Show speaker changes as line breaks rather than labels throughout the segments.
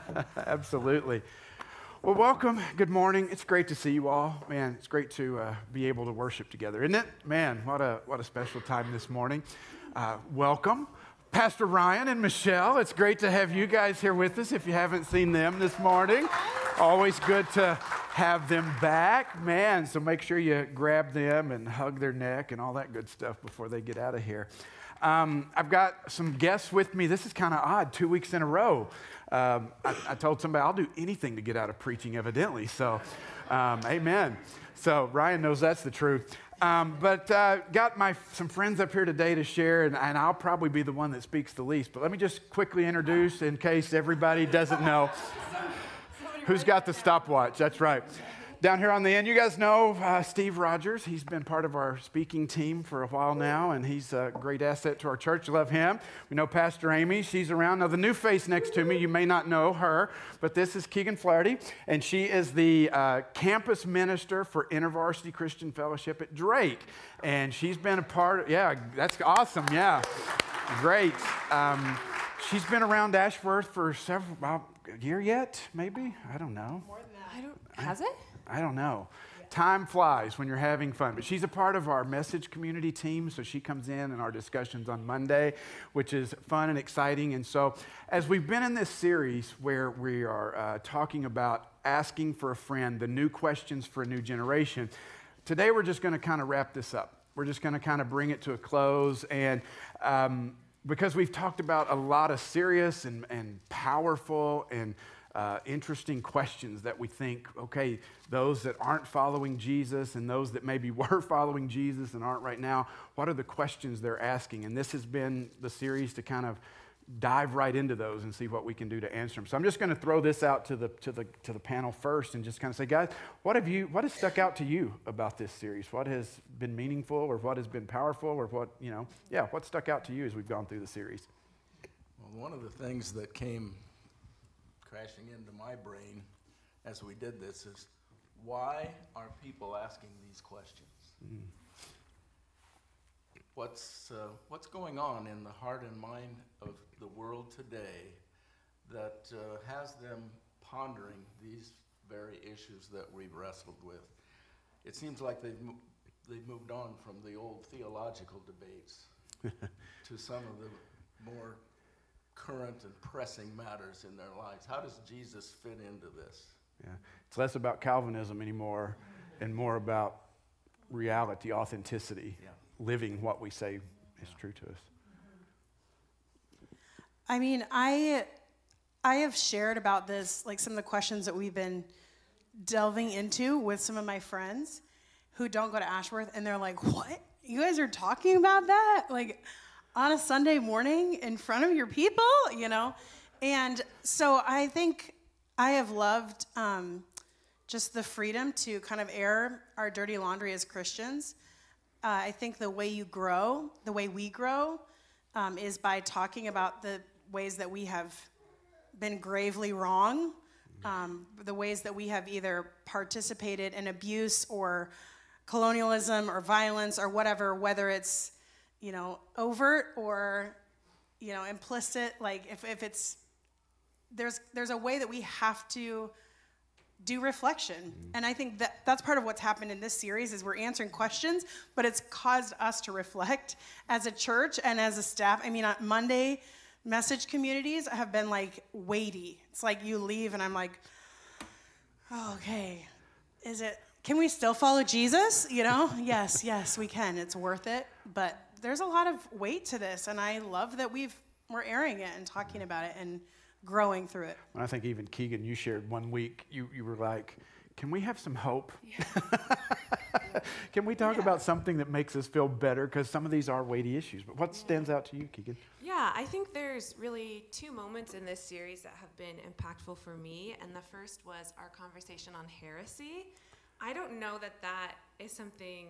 Absolutely. Well, welcome. Good morning. It's great to see you all. Man, it's great to uh, be able to worship together, isn't it? Man, what a, what a special time this morning. Uh, welcome. Pastor Ryan and Michelle, it's great to have you guys here with us if you haven't seen them this morning. Always good to have them back. Man, so make sure you grab them and hug their neck and all that good stuff before they get out of here. Um, I've got some guests with me. This is kind of odd, two weeks in a row. Um, I, I, told somebody I'll do anything to get out of preaching, evidently. So, um, amen. So, Ryan knows that's the truth. Um, but uh, got my some friends up here today to share, and, and, I'll probably be the one that speaks the least. But let me just quickly introduce, in case everybody doesn't know, who's got the stopwatch. That's right. Down here on the end, you guys know uh, Steve Rogers. He's been part of our speaking team for a while now, and he's a great asset to our church. Love him. We know Pastor Amy. She's around. Now, the new face next to me, you may not know her, but this is Keegan Flaherty, and she is the uh, campus minister for InterVarsity Christian Fellowship at Drake. And she's been a part of, yeah, that's awesome. Yeah, great. Um, she's been around Ashworth for several, about a year yet, maybe? I don't know.
More than that. I don't, has it?
I don't know. Time flies when you're having fun. But she's a part of our message community team, so she comes in and our discussions on Monday, which is fun and exciting. And so, as we've been in this series where we are uh, talking about asking for a friend, the new questions for a new generation, today we're just going to kind of wrap this up. We're just going to kind of bring it to a close. And um, because we've talked about a lot of serious and, and powerful and uh, interesting questions that we think, okay, those that aren't following Jesus and those that maybe were following Jesus and aren't right now, what are the questions they're asking? And this has been the series to kind of dive right into those and see what we can do to answer them. So I'm just going to throw this out to the, to the, to the panel first and just kind of say, guys, what have you, what has stuck out to you about this series? What has been meaningful or what has been powerful or what, you know, yeah, what stuck out to you as we've gone through the series?
Well, one of the things that came crashing into my brain as we did this is why are people asking these questions? Mm. What's, uh, what's going on in the heart and mind of the world today that uh, has them pondering these very issues that we've wrestled with? It seems like they've, mo- they've moved on from the old theological debates to some of the more current and pressing matters in their lives. How does Jesus fit into this?
Yeah. It's less about Calvinism anymore and more about reality, authenticity, yeah. living what we say is true to us.
I mean, I I have shared about this like some of the questions that we've been delving into with some of my friends who don't go to Ashworth and they're like, "What? You guys are talking about that?" Like on a Sunday morning in front of your people, you know? And so I think I have loved um, just the freedom to kind of air our dirty laundry as Christians. Uh, I think the way you grow, the way we grow, um, is by talking about the ways that we have been gravely wrong, um, the ways that we have either participated in abuse or colonialism or violence or whatever, whether it's you know, overt or, you know, implicit. Like if, if it's, there's, there's a way that we have to do reflection. Mm-hmm. And I think that that's part of what's happened in this series is we're answering questions, but it's caused us to reflect as a church and as a staff. I mean, on Monday message communities have been like weighty. It's like you leave and I'm like, oh, okay, is it, can we still follow Jesus? You know, yes, yes, we can. It's worth it. But there's a lot of weight to this, and I love that we've we're airing it and talking about it and growing through it.
I think even Keegan, you shared one week, you, you were like, can we have some hope? Yeah. can we talk yeah. about something that makes us feel better? Because some of these are weighty issues. But what stands out to you, Keegan?
Yeah, I think there's really two moments in this series that have been impactful for me. And the first was our conversation on heresy. I don't know that that is something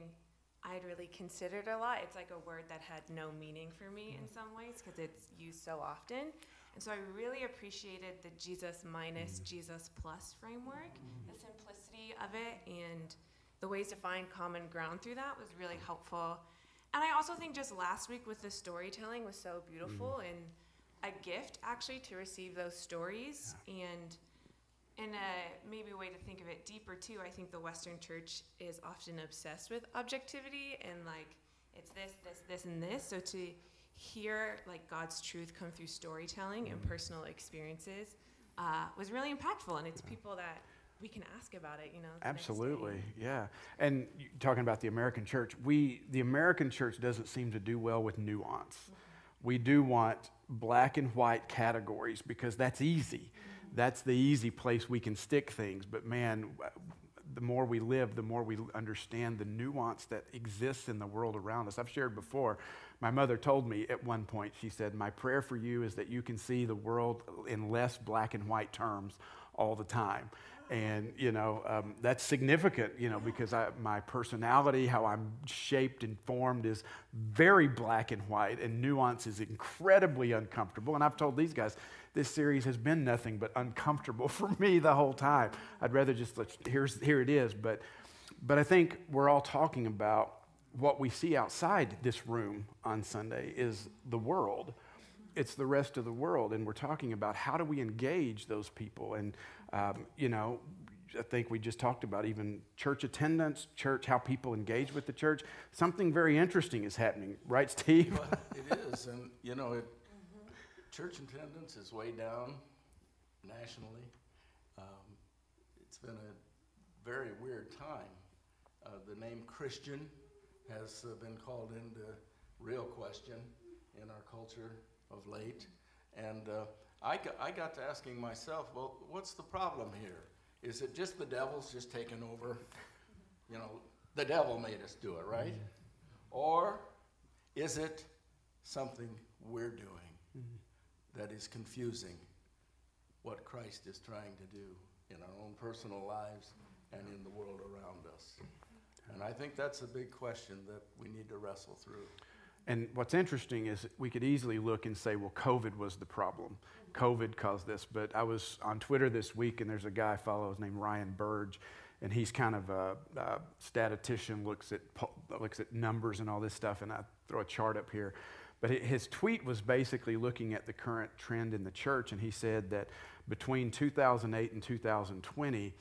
I'd really considered a lot. It's like a word that had no meaning for me in mm-hmm. some ways because it's used so often. And so I really appreciated the Jesus minus mm-hmm. Jesus plus framework. Mm-hmm. The simplicity of it and the ways to find common ground through that was really helpful. And I also think just last week with the storytelling was so beautiful and a gift actually to receive those stories and and a maybe a way to think of it deeper too i think the western church is often obsessed with objectivity and like it's this this this and this so to hear like god's truth come through storytelling and mm. personal experiences uh, was really impactful and it's people that we can ask about it you know the next day.
Absolutely, yeah. And talking about the American church, we the American church doesn't seem to do well with nuance. Mm-hmm. We do want black and white categories because that's easy. Mm-hmm. That's the easy place we can stick things. But man, the more we live, the more we understand the nuance that exists in the world around us. I've shared before. My mother told me at one point, she said, My prayer for you is that you can see the world in less black and white terms all the time and you know um, that's significant you know because I, my personality how i'm shaped and formed is very black and white and nuance is incredibly uncomfortable and i've told these guys this series has been nothing but uncomfortable for me the whole time. I'd rather just let here's here it is. But but i think we're all talking about what we see outside this room on sunday is the world. It's the rest of the world and we're talking about how do we engage those people. And um, you know i think we just talked about even church attendance church how people engage with the church. Something very interesting is happening right steve?
Well, it is, and you know, it, church attendance is way down nationally. Um, it's been a very weird time. Uh, the name Christian has uh, been called into real question in our culture of late. And uh, I, got, I got to asking myself, well, what's the problem here? Is it just the devil's just taken over? You know, the devil made us do it, right? Or is it something we're doing that is confusing what Christ is trying to do in our own personal lives and in the world around us? And I think that's a big question that we need to wrestle through.
And what's interesting is we could easily look and say, well, COVID was the problem. COVID caused this. But I was on Twitter this week, and there's a guy I follow his name Ryan Burge, and he's kind of a, a statistician, looks at looks at numbers and all this stuff. And I throw a chart up here. But his tweet was basically looking at the current trend in the church, and he said that between 2008 and 2020,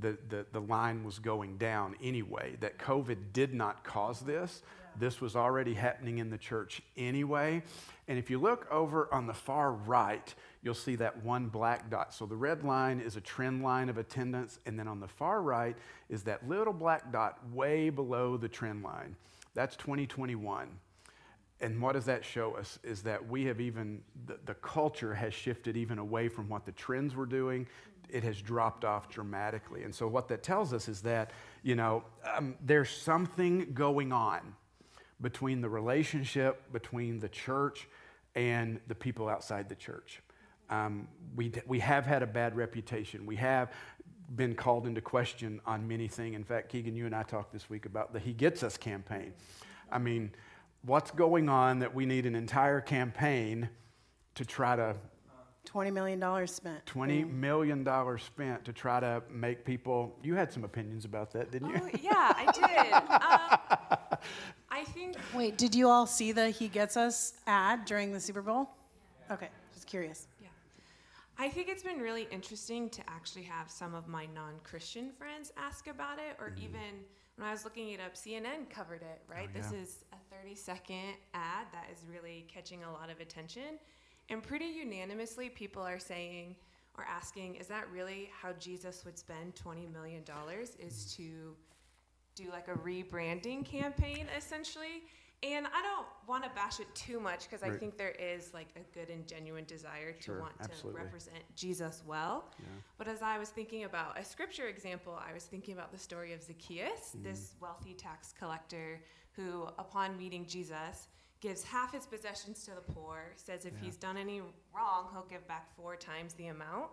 the, the, the line was going down anyway, that COVID did not cause this. This was already happening in the church anyway. And if you look over on the far right, you'll see that one black dot. So the red line is a trend line of attendance, and then on the far right is that little black dot way below the trend line. That's 2021. And what does that show us? Is that we have even, the, the culture has shifted even away from what the trends were doing. It has dropped off dramatically. And so, what that tells us is that, you know, um, there's something going on between the relationship between the church and the people outside the church. Um, we, we have had a bad reputation. We have been called into question on many things. In fact, Keegan, you and I talked this week about the He Gets Us campaign. I mean, what's going on that we need an entire campaign to try to
$20 million spent.
$20 million spent to try to make people you had some opinions about that didn't you
Oh, yeah, I did. um, I think
Wait, did you all see the He Gets Us ad during the Super Bowl? Okay, just curious.
Yeah. I think it's been really interesting to actually have some of my non Christian friends ask about it, or even when I was looking it up, CNN covered it, right? Oh, this
yeah.
is a 30 second ad that is really catching a lot of attention. And pretty unanimously, people are saying or asking, is that really how Jesus would spend $20 million? Is to do like a rebranding campaign essentially. And I don't want to bash it too much because I think there is like a good and genuine desire
Sure,
to want
absolutely.
to represent Jesus well. But as I was thinking about a scripture example, I was thinking about the story of Zacchaeus,
Mm.
this wealthy tax collector who, upon meeting Jesus, gives half his possessions to the poor, says if he's done any wrong, he'll give back four times the amount.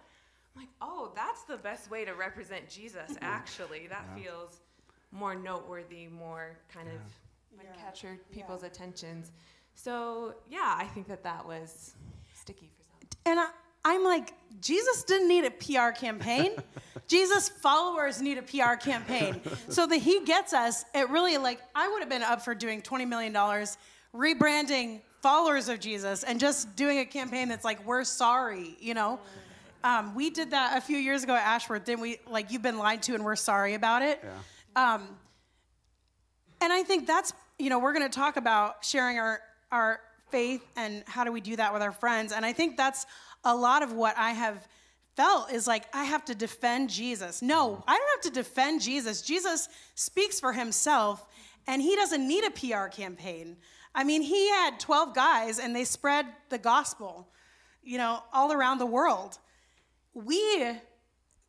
I'm like, oh, that's the best way to represent Jesus, actually. That feels more noteworthy, more kind of would
Yeah.
capture people's attentions. So, yeah, I think that that was sticky for some.
And I, I'm like, Jesus didn't need a PR campaign. Jesus' followers need a PR campaign. So the He Gets Us, it really, like, I would have been up for doing $20 million, rebranding followers of Jesus and just doing a campaign that's like, we're sorry, you know? Um, we did that a few years ago at Ashworth, didn't we? Like, you've been lied to and we're sorry about it.
Yeah.
Um, and I think that's, you know, we're going to talk about sharing our, our faith and how do we do that with our friends. And I think that's a lot of what I have felt is like, I have to defend Jesus. No, I don't have to defend Jesus. Jesus speaks for himself and he doesn't need a PR campaign. I mean, he had 12 guys and they spread the gospel, you know, all around the world. We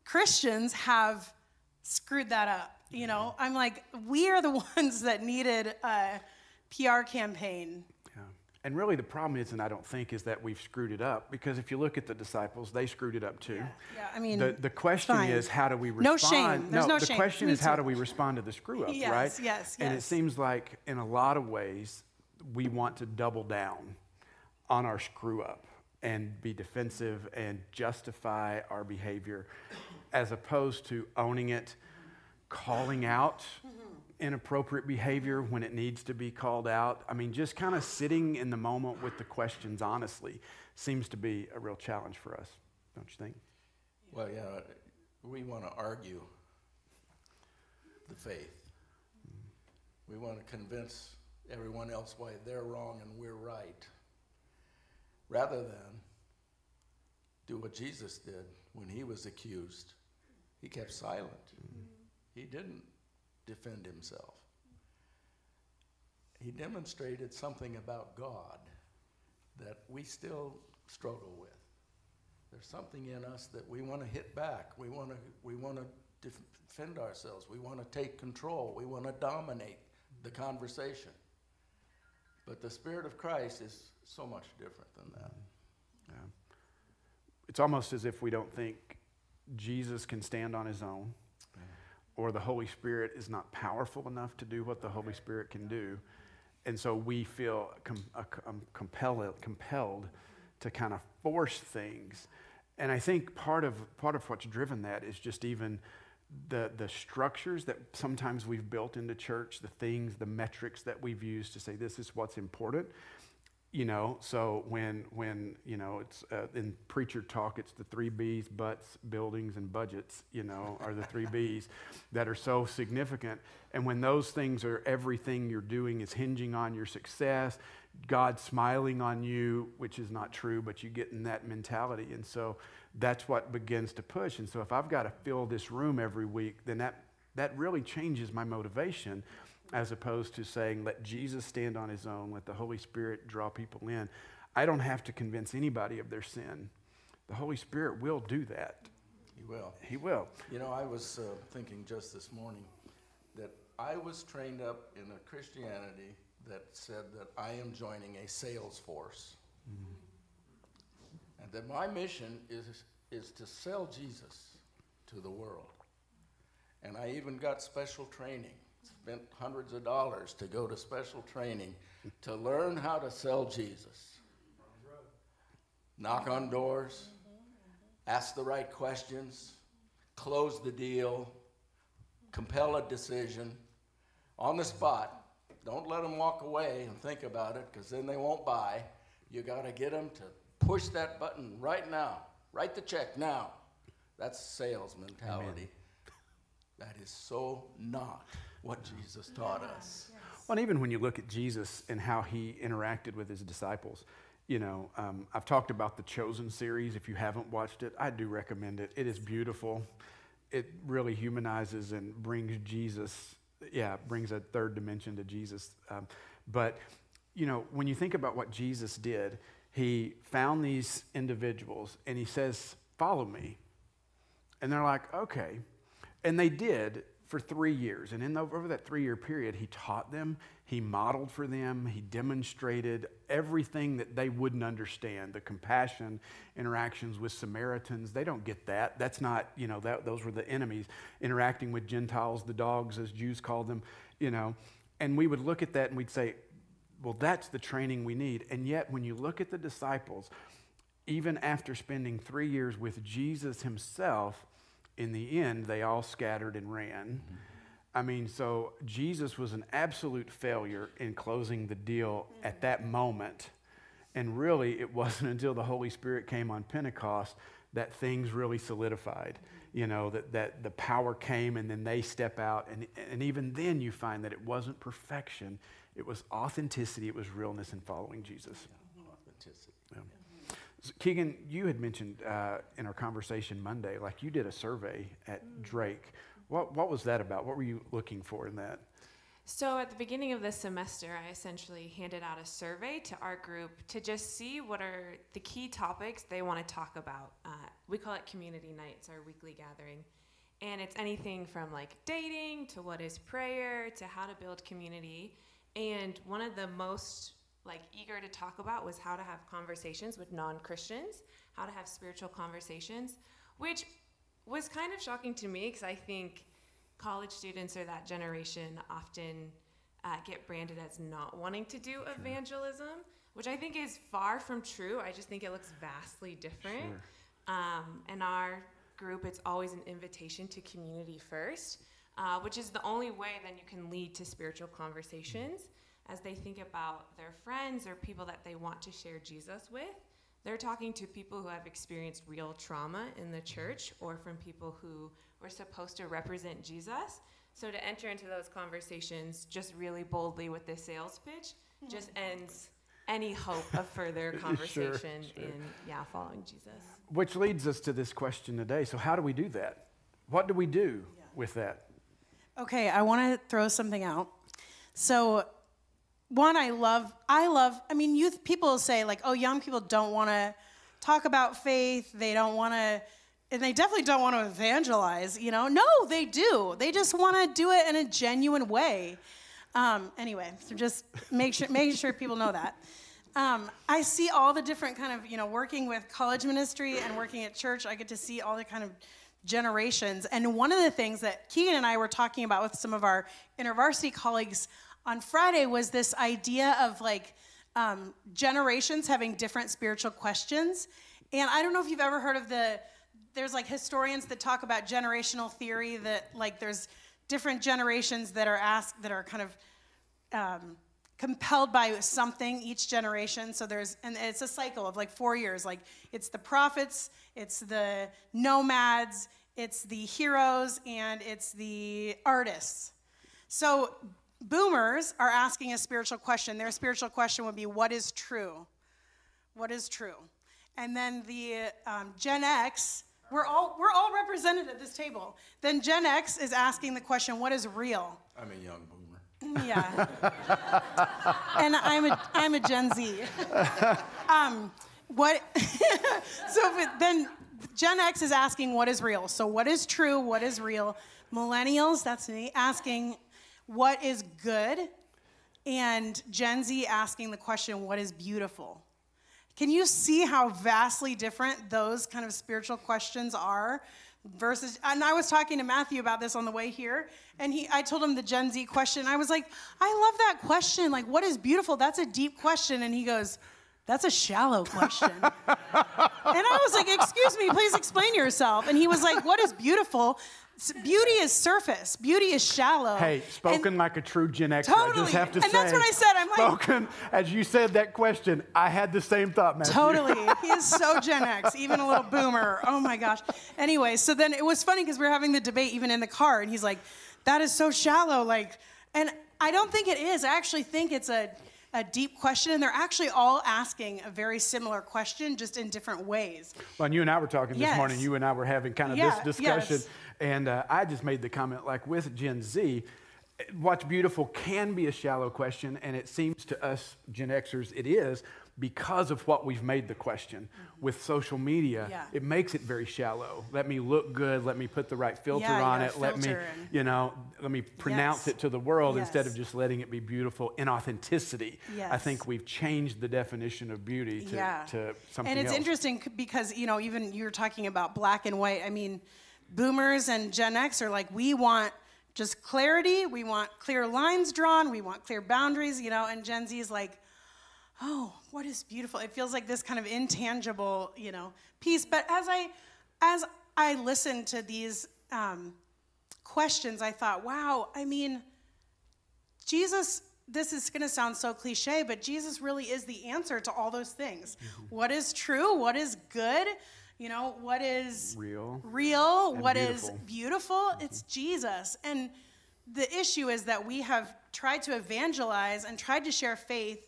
Christians have screwed that up. You know, I'm like, we are the ones that needed a PR campaign.
Yeah. And really, the problem is, and I don't think, is that we've screwed it up because if you look at the disciples, they screwed it up too.
Yeah, I mean,
The, the question
fine.
is, how do we respond?
No shame. There's no
the
shame.
question
Me
is, how do we respond to the screw up,
Yes,
right?
yes,
And it seems like, in a lot of ways, we want to double down on our screw up and be defensive and justify our behavior as opposed to owning it, calling out
Mm-hmm.
inappropriate behavior when it needs to be called out. I mean, just kind of sitting in the moment with the questions honestly seems to be a real challenge for us, don't you think?
Well, yeah, we want to argue the faith. We want to convince everyone else why they're wrong and we're right, rather than do what Jesus did when he was accused. He kept silent. He didn't defend himself. He demonstrated something about God that we still struggle with. There's something in us that we want to hit back. We want to we want to defend ourselves. We want to take control. We want to dominate the conversation. But the spirit of Christ is so much different than that.
Yeah. It's almost as if we don't think Jesus can stand on his own or the Holy Spirit is not powerful enough to do what the Holy Spirit can do. And so we feel com- uh, um, compelled, compelled to kind of force things. And I think part of, part of what's driven that is just even the, the structures that sometimes we've built into church, the things, the metrics that we've used to say this is what's important you know so when when you know it's uh, in preacher talk it's the three b's butts buildings and budgets you know are the three b's that are so significant. And when those things are everything you're doing is hinging on your success god smiling on you which is not true but you get in that mentality. And so that's what begins to push. And so if i've got to fill this room every week then that that really changes my motivation as opposed to saying, let Jesus stand on his own, let the Holy Spirit draw people in. I don't have to convince anybody of their sin. The Holy Spirit will do that.
He will.
He will.
You know, I was uh, thinking just this morning that I was trained up in a Christianity that said that I am joining a sales force. And that my mission is, is to sell Jesus to the world. And I even got special training, spent hundreds of dollars to go to special training to learn how to sell Jesus. Knock on doors, ask the right questions, close the deal, compel a decision on the spot. Don't let them walk away and think about it because then they won't buy. You got to get them to push that button right now. Write the check now. That's sales mentality. That is so not what Jesus taught us.
Well, and even when you look at Jesus and how he interacted with his disciples, you know, um, I've talked about the Chosen series. If you haven't watched it, I do recommend it. It is beautiful. It really humanizes and brings Jesus, yeah, brings a third dimension to Jesus. Um, but, you know, when you think about what Jesus did, he found these individuals and he says, Follow me. And they're like, Okay. And they did for three years. And in the, over that three year period, he taught them, he modeled for them, he demonstrated everything that they wouldn't understand the compassion, interactions with Samaritans. They don't get that. That's not, you know, that, those were the enemies. Interacting with Gentiles, the dogs, as Jews called them, you know. And we would look at that and we'd say, well, that's the training we need. And yet, when you look at the disciples, even after spending three years with Jesus himself, in the end, they all scattered and ran. Mm-hmm. I mean, so Jesus was an absolute failure in closing the deal at that moment And really, it wasn't until the Holy Spirit came on Pentecost that things really solidified. Mm-hmm. You know, that, that the power came and then they step out. And, and even then, you find that it wasn't perfection, it was authenticity, it was realness in following Jesus.
Authenticity.
So, Keegan, you had mentioned uh, in our conversation Monday, like you did a survey at Drake. What, what was that about? What were you looking for in that?
So at the beginning of this semester, I essentially handed out a survey to our group to just see what are the key topics they want to talk about. Uh, we call it community nights, our weekly gathering. And it's anything from like dating to what is prayer to how to build community. And one of the most like eager to talk about was how to have conversations with non-Christians, how to have spiritual conversations, which was kind of shocking to me because I think college students or that generation often uh, get branded as not wanting to do evangelism, which I think is far from true. I just think it looks vastly different.
Sure.
Um, in our group, it's always an invitation to community first, uh, which is the only way then you can lead to spiritual conversations as they think about their friends or people that they want to share Jesus with. They're talking to people who have experienced real trauma in the church or from people who were supposed to represent Jesus. So to enter into those conversations just really boldly with this sales pitch just ends any hope of further conversation
sure.
in yeah, following Jesus.
Which leads us to this question today. So, how do we do that? What do we do with that?
Okay, I want to throw something out. So, one, I love, I love, I mean, youth people say, like, oh, young people don't want to talk about faith. They don't want to, and they definitely don't want to evangelize, you know? No, they do. They just want to do it in a genuine way. Um, anyway, so just make sure, making sure people know that. Um, I see all the different kind of, you know, working with college ministry and working at church, I get to see all the kind of generations. And one of the things that Keegan and I were talking about with some of our intervarsity colleagues on Friday was this idea of like um, generations having different spiritual questions. And I don't know if you've ever heard of the, there's like historians that talk about generational theory that like there's different generations that are asked, that are kind of um, compelled by something each generation. So there's, and it's a cycle of like four years. Like it's the prophets, it's the nomads, it's the heroes, and it's the artists. So boomers are asking a spiritual question. Their spiritual question would be, What is true? What is true? And then the um, Gen X, we're all, we're all represented at this table. Then Gen X is asking the question, What is real?
I'm a young boomer.
Yeah. and I'm a, I'm a Gen Z. um, what, so but then Gen X is asking what is real. So, what is true? What is real? Millennials, that's me, asking what is good? And Gen Z asking the question, what is beautiful? Can you see how vastly different those kind of spiritual questions are versus and I was talking to Matthew about this on the way here and he I told him the Gen Z question. I was like, "I love that question. Like what is beautiful? That's a deep question." And he goes, "That's a shallow question." and I was like, "Excuse me, please explain yourself." And he was like, "What is beautiful?" Beauty is surface. Beauty is shallow.
Hey, spoken
and
like a true Gen X.
Totally.
I just have to
and
say.
that's what I said. I'm like,
spoken as you said that question. I had the same thought, Matthew.
Totally. He is so Gen X, even a little boomer. Oh my gosh. Anyway, so then it was funny because we were having the debate even in the car, and he's like, "That is so shallow." Like, and I don't think it is. I actually think it's a a deep question, and they're actually all asking a very similar question, just in different ways.
Well, and you and I were talking this
Yes.
morning. You and I were having kind of
Yeah,
this discussion,
yes.
And uh, I just made the comment like with Gen Z, what's beautiful can be a shallow question, and it seems to us Gen Xers it is because of what we've made the question. With social media,
Mm-hmm. Yeah.
it makes it very shallow. Let me look good. Let me put the right filter
Yeah,
on it. Let me,
and-
you know, let me pronounce
Yes.
it to the world instead of just letting it be beautiful in authenticity. I think we've changed the definition of beauty to,
yeah.
to something
And it's
else.
interesting because, you know, even you're talking about black and white. I mean, boomers and Gen X are like, we want just clarity. We want clear lines drawn. We want clear boundaries, you know, and Gen Z is like, oh, what is beautiful. It feels like this kind of intangible, you know, piece. But as I, as I listened to these um, questions, I thought, wow, I mean, Jesus this is going to sound so cliche, but Jesus really is the answer to all those things. What is true? What is good? You know, what is
Real.
real? What is
beautiful.
beautiful? It's Jesus. And the issue is that we have tried to evangelize and tried to share faith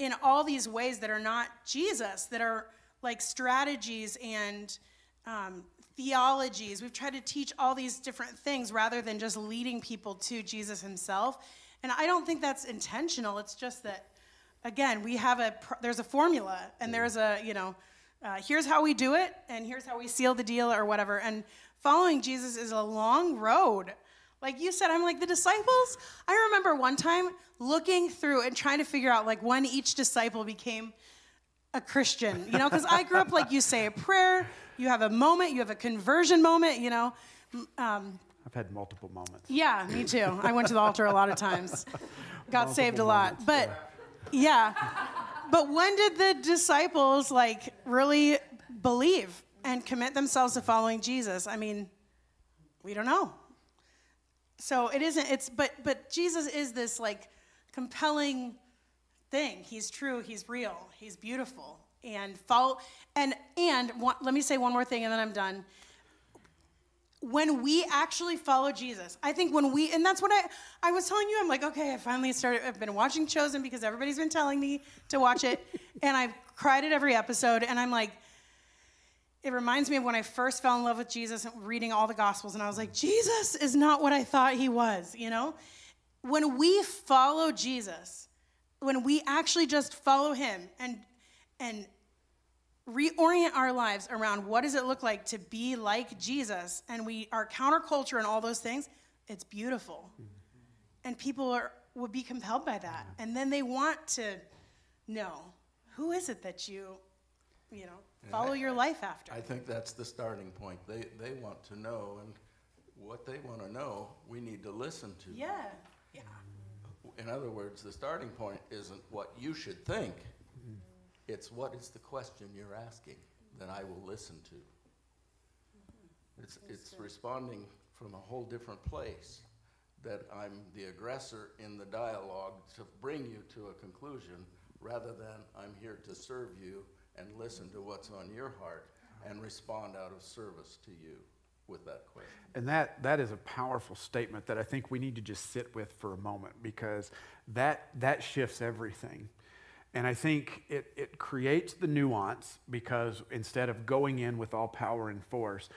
in all these ways that are not Jesus, that are like strategies and um, theologies. We've tried to teach all these different things rather than just leading people to Jesus himself. And I don't think that's intentional. It's just that, again, we have a, pr- there's a formula and there's a, you know, uh, here's how we do it and here's how we seal the deal or whatever. And following Jesus is a long road. Like you said, I'm like the disciples. I remember one time looking through and trying to figure out like when each disciple became a Christian, you know, because I grew up like you say a prayer, you have a moment, you have a conversion moment, you know. Um,
I've had multiple moments.
yeah, me too. I went to the altar a lot of times, got saved a
Multiple
lot.
moments,
But yeah, but when did the disciples like really believe and commit themselves to following Jesus? I mean, we don't know. So it isn't. It's but but Jesus is this like compelling thing. He's true. He's real. He's beautiful. And follow. And and one, let me say one more thing, and then I'm done. When we actually follow Jesus, I think when we, and that's what I, I was telling you, I'm like, okay, I finally started, I've been watching Chosen because everybody's been telling me to watch it, and I've cried at every episode, and I'm like, it reminds me of when I first fell in love with Jesus and reading all the Gospels, and I was like, Jesus is not what I thought he was, you know? When we follow Jesus, when we actually just follow him and and reorient our lives around what does it look like to be like Jesus and we are counterculture and all those things, it's beautiful. And people are would be compelled by that. And then they want to know who is it that you, you know, follow your life after.
I think that's the starting point. They, they want to know, and what they want to know, we need to listen to.
yeah. Yeah.
In other words, the starting point isn't what you should think. It's what is the question you're asking that I will listen to. Mm-hmm. It's, it's responding from a whole different place. That I'm the aggressor in the dialogue to bring you to a conclusion rather than I'm here to serve you and listen to what's on your heart and respond out of service to you with that question.
And that, that is a powerful statement that I think we need to just sit with for a moment because that, that shifts everything. And I think it, it creates the nuance because instead of going in with all power and force,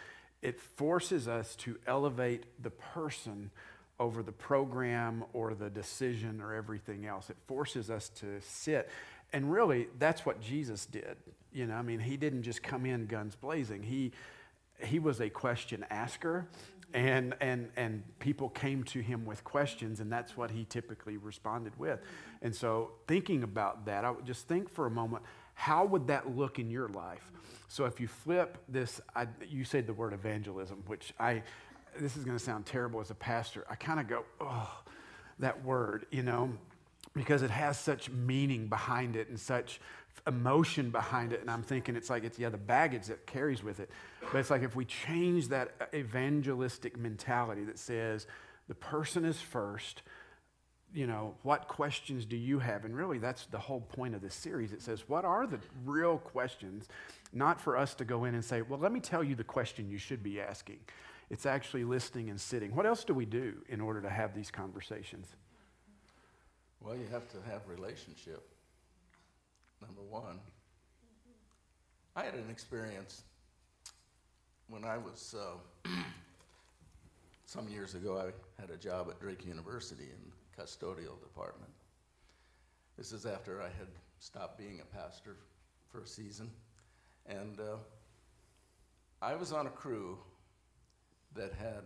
it forces us to elevate the person over the program or the decision or everything else. It forces us to sit. And really, that's what Jesus did. You know, I mean, he didn't just come in guns blazing. He, he was a question asker and, and, and people came to him with questions and that's what he typically responded with. And so thinking about that i would just think for a moment how would that look in your life? So if you flip this I, you said the word evangelism which i this is going to sound terrible as a pastor. I kind of go oh that word you know because it has such meaning behind it and such emotion behind it and i'm thinking it's like it's yeah the baggage that carries with it. But it's like if we change that evangelistic mentality that says the person is first you know what questions do you have? And really that's the whole point of this series. It says what are the real questions? Not for us to go in and say well let me tell you the question you should be asking. It's actually listening and sitting. What else do we do in order to have these conversations?
Well, you have to have relationship. Number one. I had an experience when I was uh, some years ago. I had a job at Drake University in the custodial department. This is after I had stopped being a pastor for a season, and uh, I was on a crew that had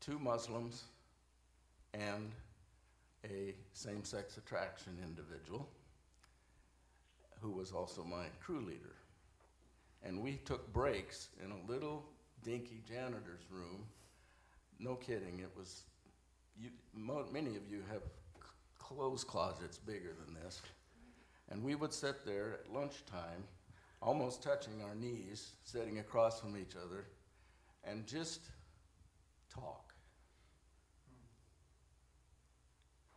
two Muslims and a same sex attraction individual who was also my crew leader. And we took breaks in a little dinky janitor's room. No kidding, it was, you, mo- many of you have c- clothes closets bigger than this. And we would sit there at lunchtime, almost touching our knees, sitting across from each other, and just talk.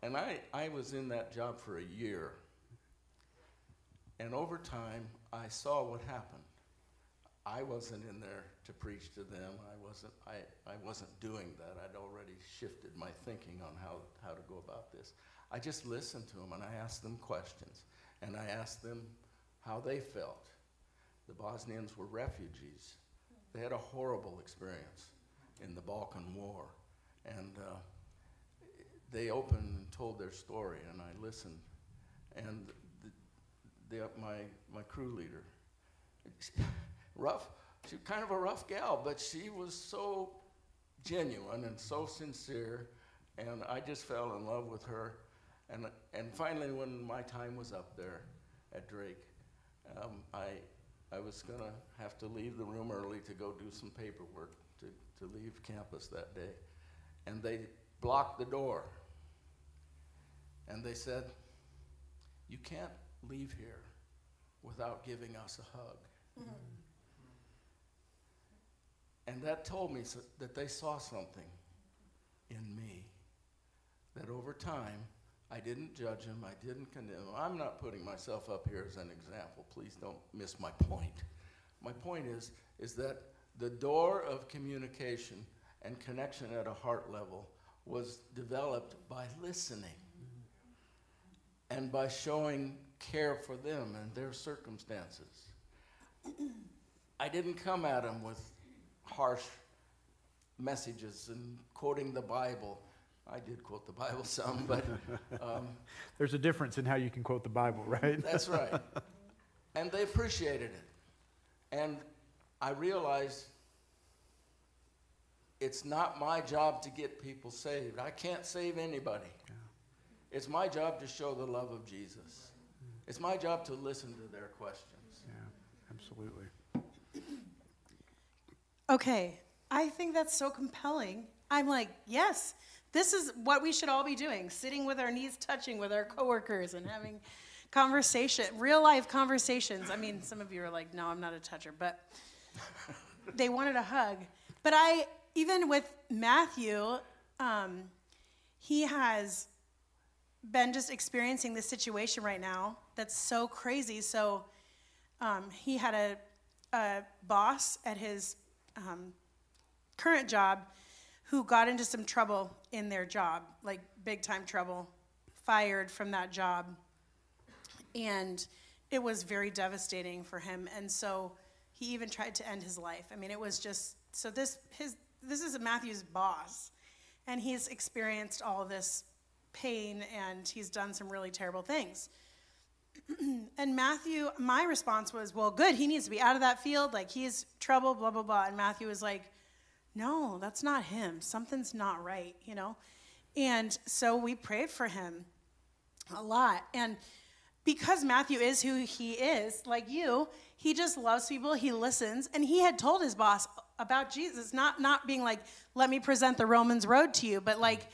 And I, I was in that job for a year. And over time, I saw what happened. I wasn't in there to preach to them. I wasn't, I, I wasn't doing that. I'd already shifted my thinking on how, how to go about this. I just listened to them and I asked them questions. And I asked them how they felt. The Bosnians were refugees. They had a horrible experience in the Balkan War. And uh, they opened and told their story, and I listened. And the, the, my, my crew leader, rough, she was kind of a rough gal, but she was so genuine and so sincere, and I just fell in love with her. And, and finally, when my time was up there at Drake, um, I, I was going to have to leave the room early to go do some paperwork to, to leave campus that day. And they blocked the door. And they said, You can't leave here without giving us a hug. Mm-hmm. And that told me so, that they saw something in me. That over time, I didn't judge him, I didn't condemn him. I'm not putting myself up here as an example. Please don't miss my point. My point is, is that the door of communication and connection at a heart level was developed by listening and by showing care for them and their circumstances. I didn't come at them with harsh messages and quoting the Bible. I did quote the Bible some, but. Um,
There's a difference in how you can quote the Bible, right?
that's right. And they appreciated it. And I realized it's not my job to get people saved. I can't save anybody. Yeah. It's my job to show the love of Jesus. It's my job to listen to their questions.
Yeah, absolutely.
Okay, I think that's so compelling. I'm like, yes, this is what we should all be doing sitting with our knees touching with our coworkers and having conversation, real life conversations. I mean, some of you are like, no, I'm not a toucher, but they wanted a hug. But I, even with Matthew, um, he has been just experiencing this situation right now that's so crazy. So um, he had a, a boss at his um, current job who got into some trouble in their job, like big time trouble, fired from that job. And it was very devastating for him. And so he even tried to end his life. I mean, it was just so this his this is Matthew's boss, and he's experienced all this pain and he's done some really terrible things. and Matthew, my response was, well, good, he needs to be out of that field. Like, he's trouble, blah, blah, blah. And Matthew was like, no, that's not him. Something's not right, you know? And so we prayed for him a lot. And because Matthew is who he is, like you, he just loves people, he listens, and he had told his boss about Jesus, not, not being like, let me present the Romans road to you, but like,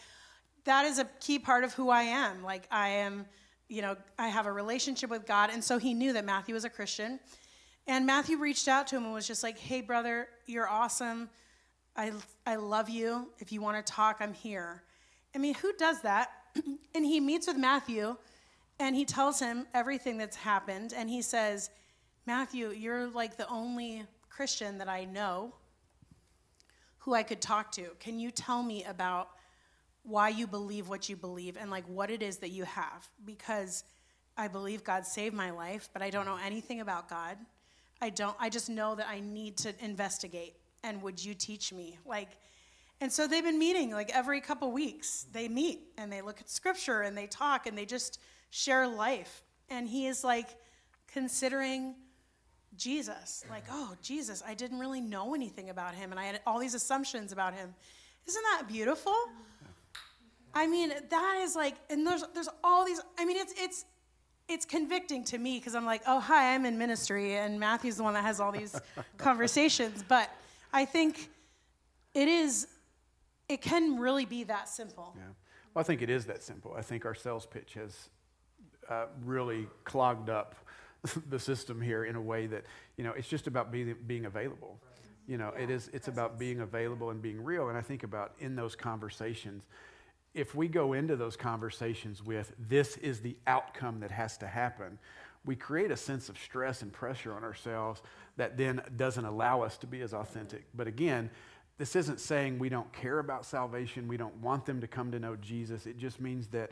that is a key part of who I am. Like, I am you know, I have a relationship with God. And so he knew that Matthew was a Christian. And Matthew reached out to him and was just like, hey, brother, you're awesome. I, I love you. If you want to talk, I'm here. I mean, who does that? and he meets with Matthew and he tells him everything that's happened. And he says, Matthew, you're like the only Christian that I know who I could talk to. Can you tell me about why you believe what you believe and like what it is that you have because I believe God saved my life, but I don't know anything about God. I don't I just know that I need to investigate and would you teach me? Like and so they've been meeting like every couple weeks. They meet and they look at scripture and they talk and they just share life. And he is like considering Jesus. Like, oh, Jesus, I didn't really know anything about him and I had all these assumptions about him. Isn't that beautiful? I mean, that is like, and there's there's all these. I mean, it's it's it's convicting to me because I'm like, oh hi, I'm in ministry, and Matthew's the one that has all these conversations. But I think it is, it can really be that simple.
Yeah. Well, I think it is that simple. I think our sales pitch has uh, really clogged up the system here in a way that you know it's just about being being available. You know, yeah. it is. It's about being available and being real. And I think about in those conversations if we go into those conversations with this is the outcome that has to happen, we create a sense of stress and pressure on ourselves that then doesn't allow us to be as authentic. But again, this isn't saying we don't care about salvation, we don't want them to come to know Jesus. It just means that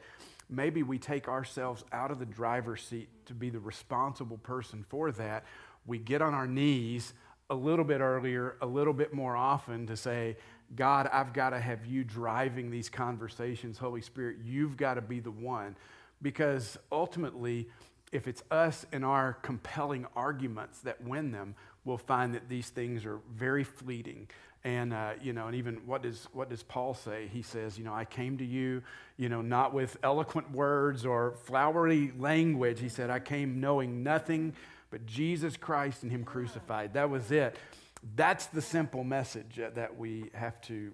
maybe we take ourselves out of the driver's seat to be the responsible person for that. We get on our knees a little bit earlier, a little bit more often to say, God, I've got to have you driving these conversations. Holy Spirit, you've got to be the one. Because ultimately, if it's us and our compelling arguments that win them, we'll find that these things are very fleeting. And, uh, you know, and even what does, what does Paul say? He says, you know, I came to you, you know, not with eloquent words or flowery language. He said, I came knowing nothing but Jesus Christ and Him crucified. That was it. That's the simple message that we have to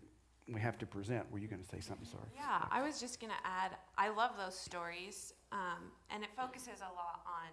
we have to present. Were you going to say something? Sorry.
Yeah, I was just going to add. I love those stories, um, and it focuses a lot on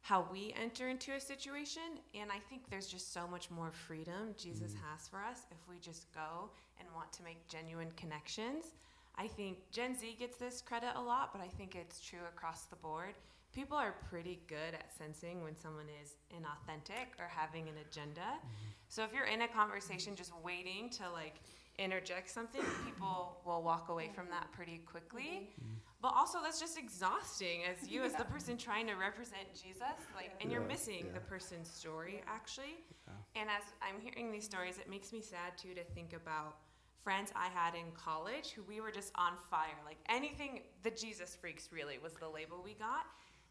how we enter into a situation. And I think there's just so much more freedom Jesus mm. has for us if we just go and want to make genuine connections. I think Gen Z gets this credit a lot, but I think it's true across the board people are pretty good at sensing when someone is inauthentic or having an agenda. Mm-hmm. So if you're in a conversation just waiting to like interject something, people will walk away from that pretty quickly. Mm-hmm. But also that's just exhausting as you as the person trying to represent Jesus, like and you're missing yeah. the person's story actually. Yeah. And as I'm hearing these stories, it makes me sad too to think about friends I had in college who we were just on fire. Like anything the Jesus freaks really was the label we got.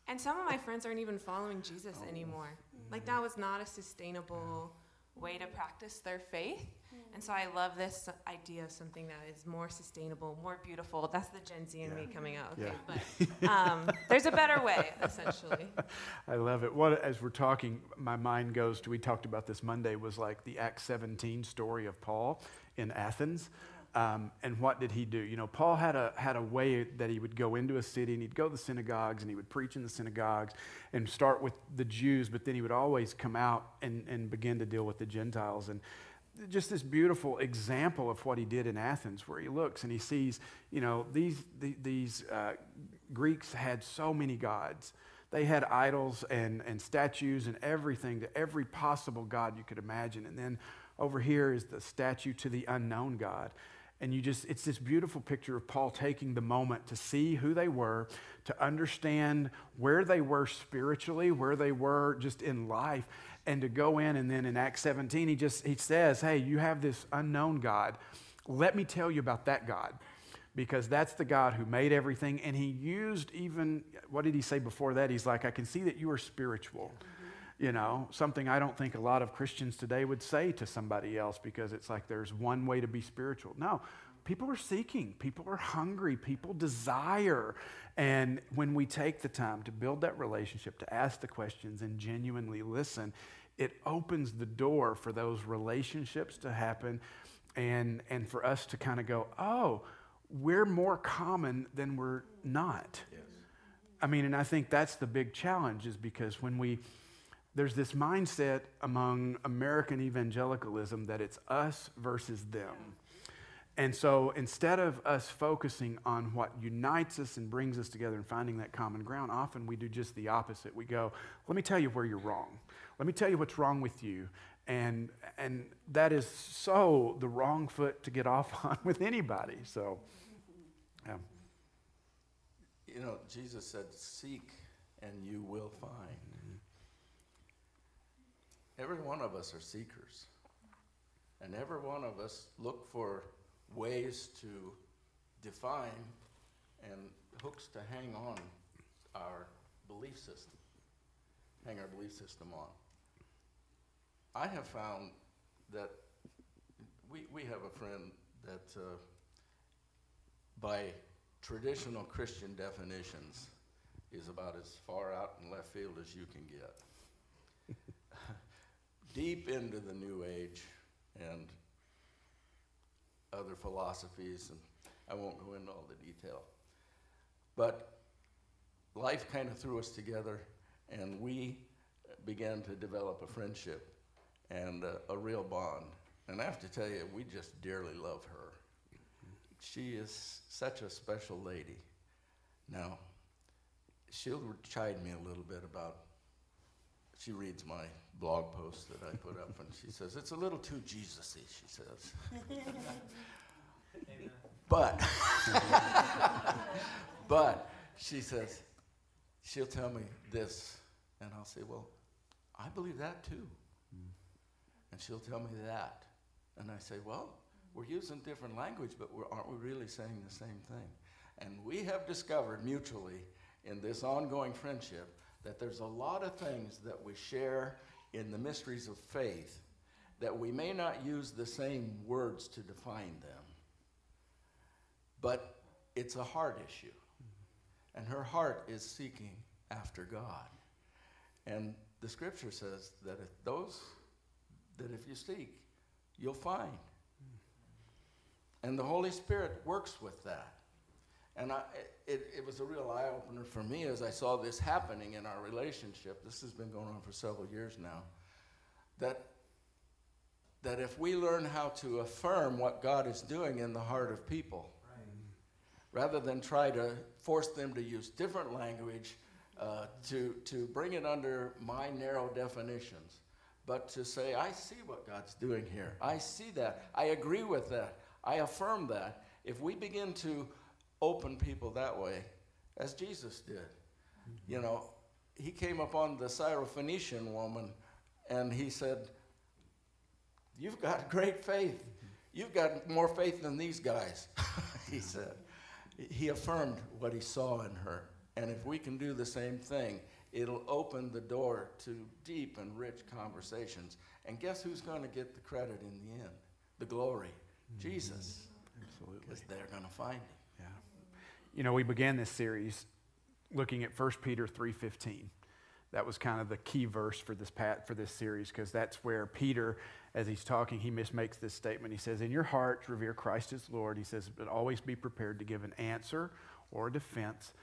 And some of my friends aren't even following Jesus oh. anymore. Like that was not a sustainable way to practice their faith. And so I love this idea of something that is more sustainable, more beautiful. That's the Gen Z in yeah. me coming out. Okay, yeah. but um, there's a better way, essentially.
I love it. What as we're talking, my mind goes to. We talked about this Monday. Was like the Acts 17 story of Paul in Athens. Um, and what did he do? You know, Paul had a, had a way that he would go into a city and he'd go to the synagogues and he would preach in the synagogues and start with the Jews, but then he would always come out and, and begin to deal with the Gentiles. And just this beautiful example of what he did in Athens, where he looks and he sees, you know, these, the, these uh, Greeks had so many gods. They had idols and, and statues and everything to every possible God you could imagine. And then over here is the statue to the unknown God. And you just, it's this beautiful picture of Paul taking the moment to see who they were, to understand where they were spiritually, where they were just in life, and to go in. And then in Acts 17, he just, he says, Hey, you have this unknown God. Let me tell you about that God. Because that's the God who made everything. And he used even, what did he say before that? He's like, I can see that you are spiritual you know, something I don't think a lot of Christians today would say to somebody else because it's like there's one way to be spiritual. No, people are seeking, people are hungry, people desire. And when we take the time to build that relationship, to ask the questions and genuinely listen, it opens the door for those relationships to happen and, and for us to kind of go, oh, we're more common than we're not. Yes. I mean, and I think that's the big challenge is because when we there's this mindset among American evangelicalism that it's us versus them. And so instead of us focusing on what unites us and brings us together and finding that common ground, often we do just the opposite. We go, let me tell you where you're wrong. Let me tell you what's wrong with you. And, and that is so the wrong foot to get off on with anybody. So, yeah.
You know, Jesus said, Seek and you will find. Every one of us are seekers. And every one of us look for ways to define and hooks to hang on our belief system, hang our belief system on. I have found that we, we have a friend that, uh, by traditional Christian definitions, is about as far out in left field as you can get deep into the New Age and other philosophies, and I won't go into all the detail. But life kind of threw us together, and we began to develop a friendship and a real bond. And I have to tell you, we just dearly love her. she is such a special lady. Now, she'll chide me a little bit about. She reads my blog posts that I put up, and she says it's a little too Jesus-y. She says, but, but she says, she'll tell me this, and I'll say, well, I believe that too. Mm. And she'll tell me that, and I say, well, we're using different language, but aren't we really saying the same thing? And we have discovered mutually in this ongoing friendship that there's a lot of things that we share in the mysteries of faith that we may not use the same words to define them, but it's a heart issue. And her heart is seeking after God. And the scripture says that if those that if you seek, you'll find. And the Holy Spirit works with that. And I, it, it was a real eye opener for me as I saw this happening in our relationship. This has been going on for several years now. That, that if we learn how to affirm what God is doing in the heart of people, right. rather than try to force them to use different language uh, to, to bring it under my narrow definitions, but to say, I see what God's doing here. I see that. I agree with that. I affirm that. If we begin to open people that way, as Jesus did, mm-hmm. you know, he came upon the Syrophoenician woman and he said, You've got great faith. Mm-hmm. You've got more faith than these guys, he said. He affirmed what he saw in her. And if we can do the same thing, it'll open the door to deep and rich conversations. And guess who's going to get the credit in the end? The glory. Jesus. Absolutely. Because they're going to find him.
You know, we began this series looking at 1 Peter 3.15. That was kind of the key verse for this pat, for this series because that's where Peter, as he's talking, he mismakes this statement. He says, "In your hearts revere Christ as Lord." He says, "But always be prepared to give an answer or a defense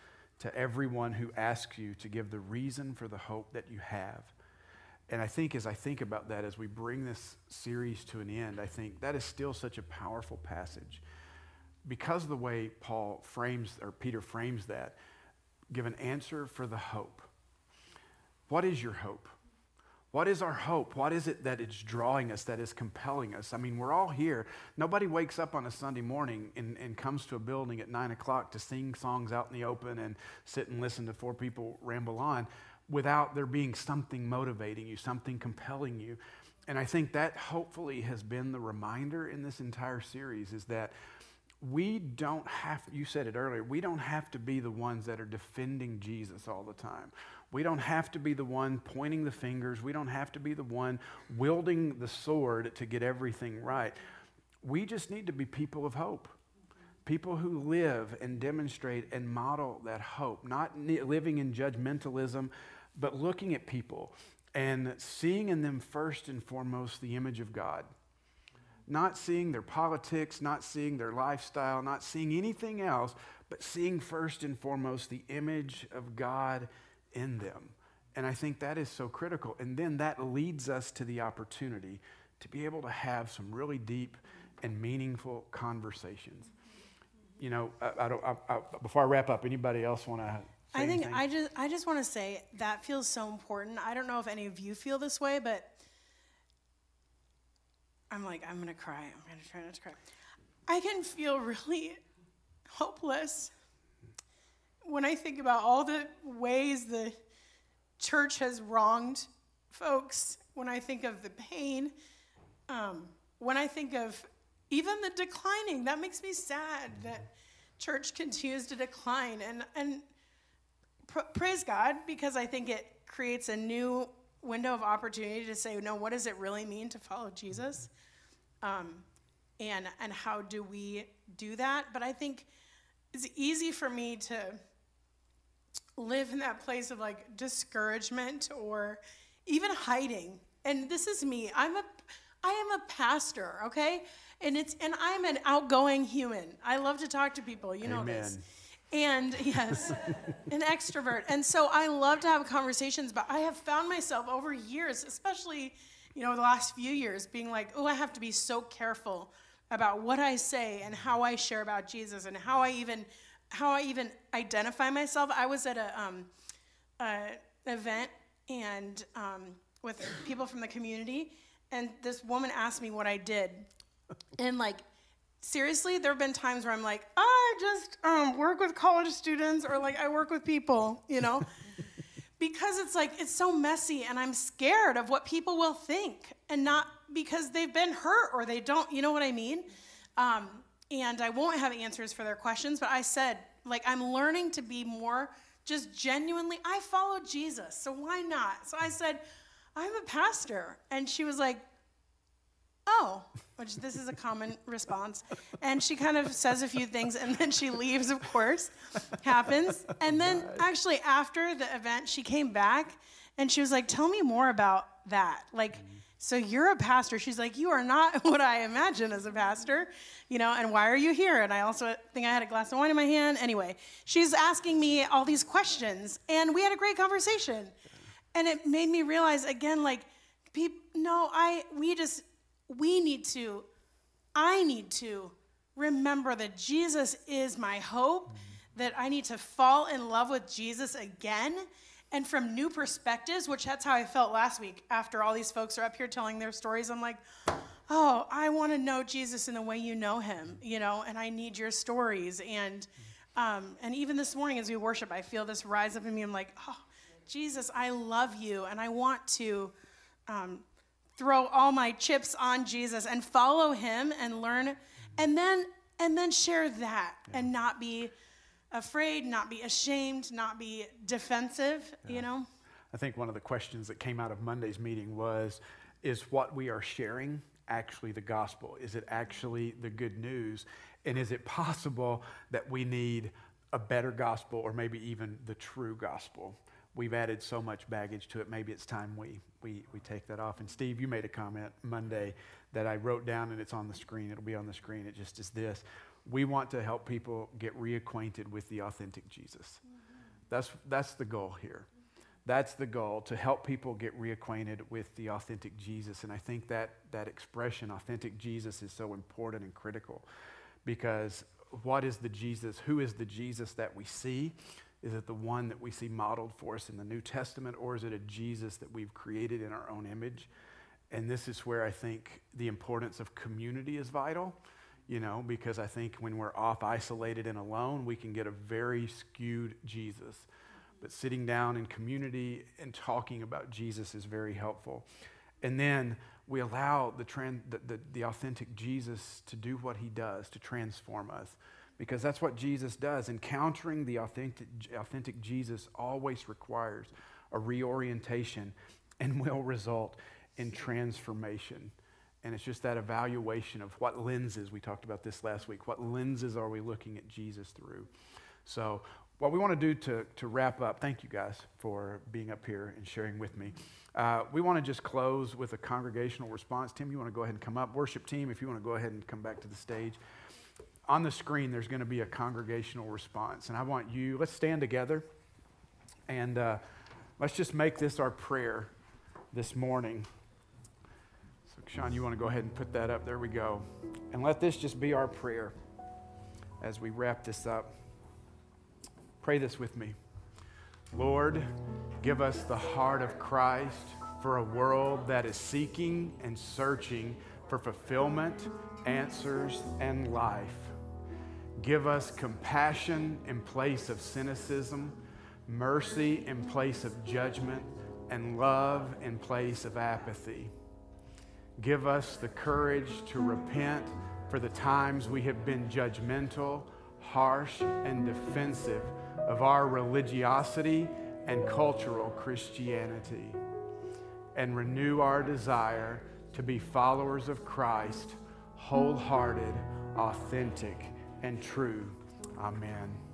to everyone who asks you to give the reason for the hope that you have." And I think as I think about that, as we bring this series to an end, I think that is still such a powerful passage. Because of the way Paul frames, or Peter frames that, give an answer for the hope. What is your hope? What is our hope? What is it that is drawing us, that is compelling us? I mean, we're all here. Nobody wakes up on a Sunday morning and, and comes to a building at 9 o'clock to sing songs out in the open and sit and listen to four people ramble on without there being something motivating you, something compelling you. And I think that hopefully has been the reminder in this entire series is that we don't have, you said it earlier, we don't have to be the ones that are defending Jesus all the time. We don't have to be the one pointing the fingers. We don't have to be the one wielding the sword to get everything right. We just need to be people of hope. People who live and demonstrate and model that hope, not living in judgmentalism, but looking at people and seeing in them first and foremost the image of God. Not seeing their politics, not seeing their lifestyle, not seeing anything else, but seeing first and foremost the image of God in them. And I think that is so critical. And then that leads us to the opportunity to be able to have some really deep and meaningful conversations. You know, I, I I, I, before I wrap up, anybody else want to
I think I just I just want to say that feels so important. I don't know if any of you feel this way, but I'm like I'm gonna cry. I'm gonna try not to cry. I can feel really hopeless when I think about all the ways the church has wronged folks. When I think of the pain, um, when I think of even the declining, that makes me sad that church continues to decline and and pr- praise God because I think it creates a new window of opportunity to say, no, what does it really mean to follow Jesus? Um, and, and how do we do that? But I think it's easy for me to live in that place of like discouragement or even hiding. And this is me. I'm a I am a pastor, okay? And it's and I'm an outgoing human. I love to talk to people. You know this. And yes, an extrovert. And so I love to have conversations, but I have found myself over years, especially, you know, the last few years, being like, oh, I have to be so careful about what I say and how I share about Jesus and how I even how I even identify myself. I was at a um, uh, event and um, with people from the community, and this woman asked me what I did, and like seriously, there have been times where I'm like, I just um, work with college students or like I work with people, you know. because it's like it's so messy and i'm scared of what people will think and not because they've been hurt or they don't you know what i mean? Um, and i won't have answers for their questions but i said like i'm learning to be more just genuinely i follow jesus so why not? So i said i'm a pastor. And she was like oh, which this is a common response. And she kind of says a few things and then she leaves, of course, happens. And then actually, after the event, she came back and she was like, tell me more about that. Like, so you're a pastor. She's like, you are not what I imagine as a pastor, you know, and why are you here? And I also think I had a glass of wine in my hand. Anyway, she's asking me all these questions and we had a great conversation. And it made me realize again, like, people, no, I, we just, we need to, I need to remember that Jesus is my hope, that I need to fall in love with Jesus again and from new perspectives, which that's how I felt last week after all these folks are up here telling their stories. I'm like, oh, I want to know Jesus in the way you know him, you know, and I need your stories. And, um, and even this morning as we worship, I feel this rise up in me. I'm like, oh, Jesus, I love you, and I want to um, throw all my chips on Jesus and follow him and learn and then and then share that yeah. and not be afraid, not be ashamed, not be defensive, yeah. you know?
I think one of the questions that came out of Monday's meeting was is what we are sharing actually the gospel? Is it actually the good news? And is it possible that we need a better gospel or maybe even the true gospel? We've added so much baggage to it. Maybe it's time we, we, we take that off. And Steve, you made a comment Monday that I wrote down and it's on the screen. It'll be on the screen. It just is this. We want to help people get reacquainted with the authentic Jesus. Mm-hmm. That's, that's the goal here. That's the goal to help people get reacquainted with the authentic Jesus. And I think that that expression, authentic Jesus, is so important and critical because what is the Jesus? Who is the Jesus that we see? Is it the one that we see modeled for us in the New Testament, or is it a Jesus that we've created in our own image? And this is where I think the importance of community is vital, you know, because I think when we're off isolated and alone, we can get a very skewed Jesus. But sitting down in community and talking about Jesus is very helpful. And then we allow the, trans, the, the, the authentic Jesus to do what he does, to transform us because that's what Jesus does. Encountering the authentic, authentic Jesus always requires a reorientation and will result in transformation. And it's just that evaluation of what lenses, we talked about this last week, what lenses are we looking at Jesus through? So, what we want to do to, to wrap up, thank you guys for being up here and sharing with me. Uh, we want to just close with a congregational response. Tim, you want to go ahead and come up? Worship team, if you want to go ahead and come back to the stage on the screen, there's going to be a congregational response. And I want you, let's stand together and uh, let's just make this our prayer this morning. So, Sean, you want to go ahead and put that up? There we go. And let this just be our prayer as we wrap this up. Pray this with me. Lord, give us the heart of Christ for a world that is seeking and searching for fulfillment, answers, and life. Give us compassion in place of cynicism, mercy in place of judgment, and love in place of apathy. Give us the courage to repent for the times we have been judgmental, harsh, and defensive of our religiosity and cultural Christianity. And renew our desire to be followers of Christ, wholehearted, authentic, and true. Amen.